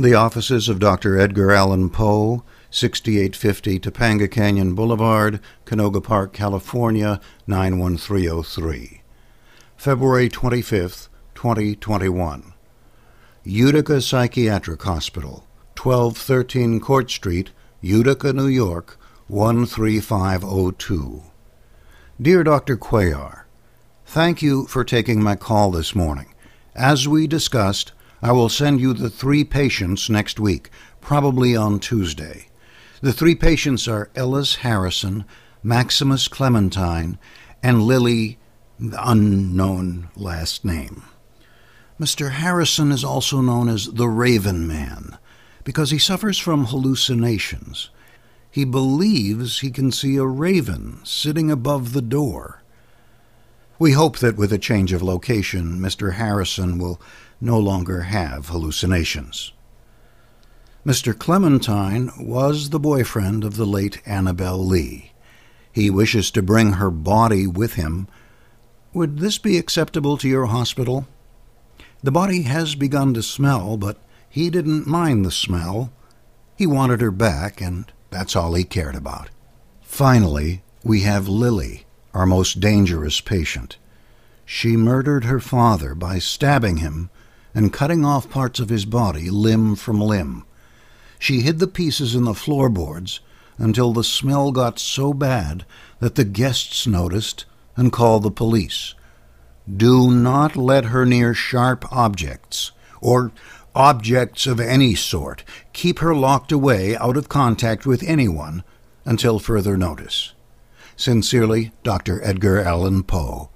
The offices of Dr. Edgar Allan Poe, 6850 Topanga Canyon Boulevard, Canoga Park, California, 91303. February 25th, 2021. Utica Psychiatric Hospital, 1213 Court Street, Utica, New York, 13502. Dear Dr. Cuellar, Thank you for taking my call this morning. As we discussed, I will send you the three patients next week, probably on Tuesday. The three patients are Ellis Harrison, Maximus Clementine, and Lily, the unknown last name. Mr. Harrison is also known as the Raven Man because he suffers from hallucinations. He believes he can see a raven sitting above the door. We hope that with a change of location, Mr. Harrison will no longer have hallucinations. Mr. Clementine was the boyfriend of the late Annabel Lee. He wishes to bring her body with him. Would this be acceptable to your hospital? The body has begun to smell, but he didn't mind the smell. He wanted her back, and that's all he cared about. Finally, we have Lily our most dangerous patient. She murdered her father by stabbing him and cutting off parts of his body limb from limb. She hid the pieces in the floorboards until the smell got so bad that the guests noticed and called the police. Do not let her near sharp objects or objects of any sort. Keep her locked away out of contact with anyone until further notice. Sincerely, Dr. Edgar Allan Poe.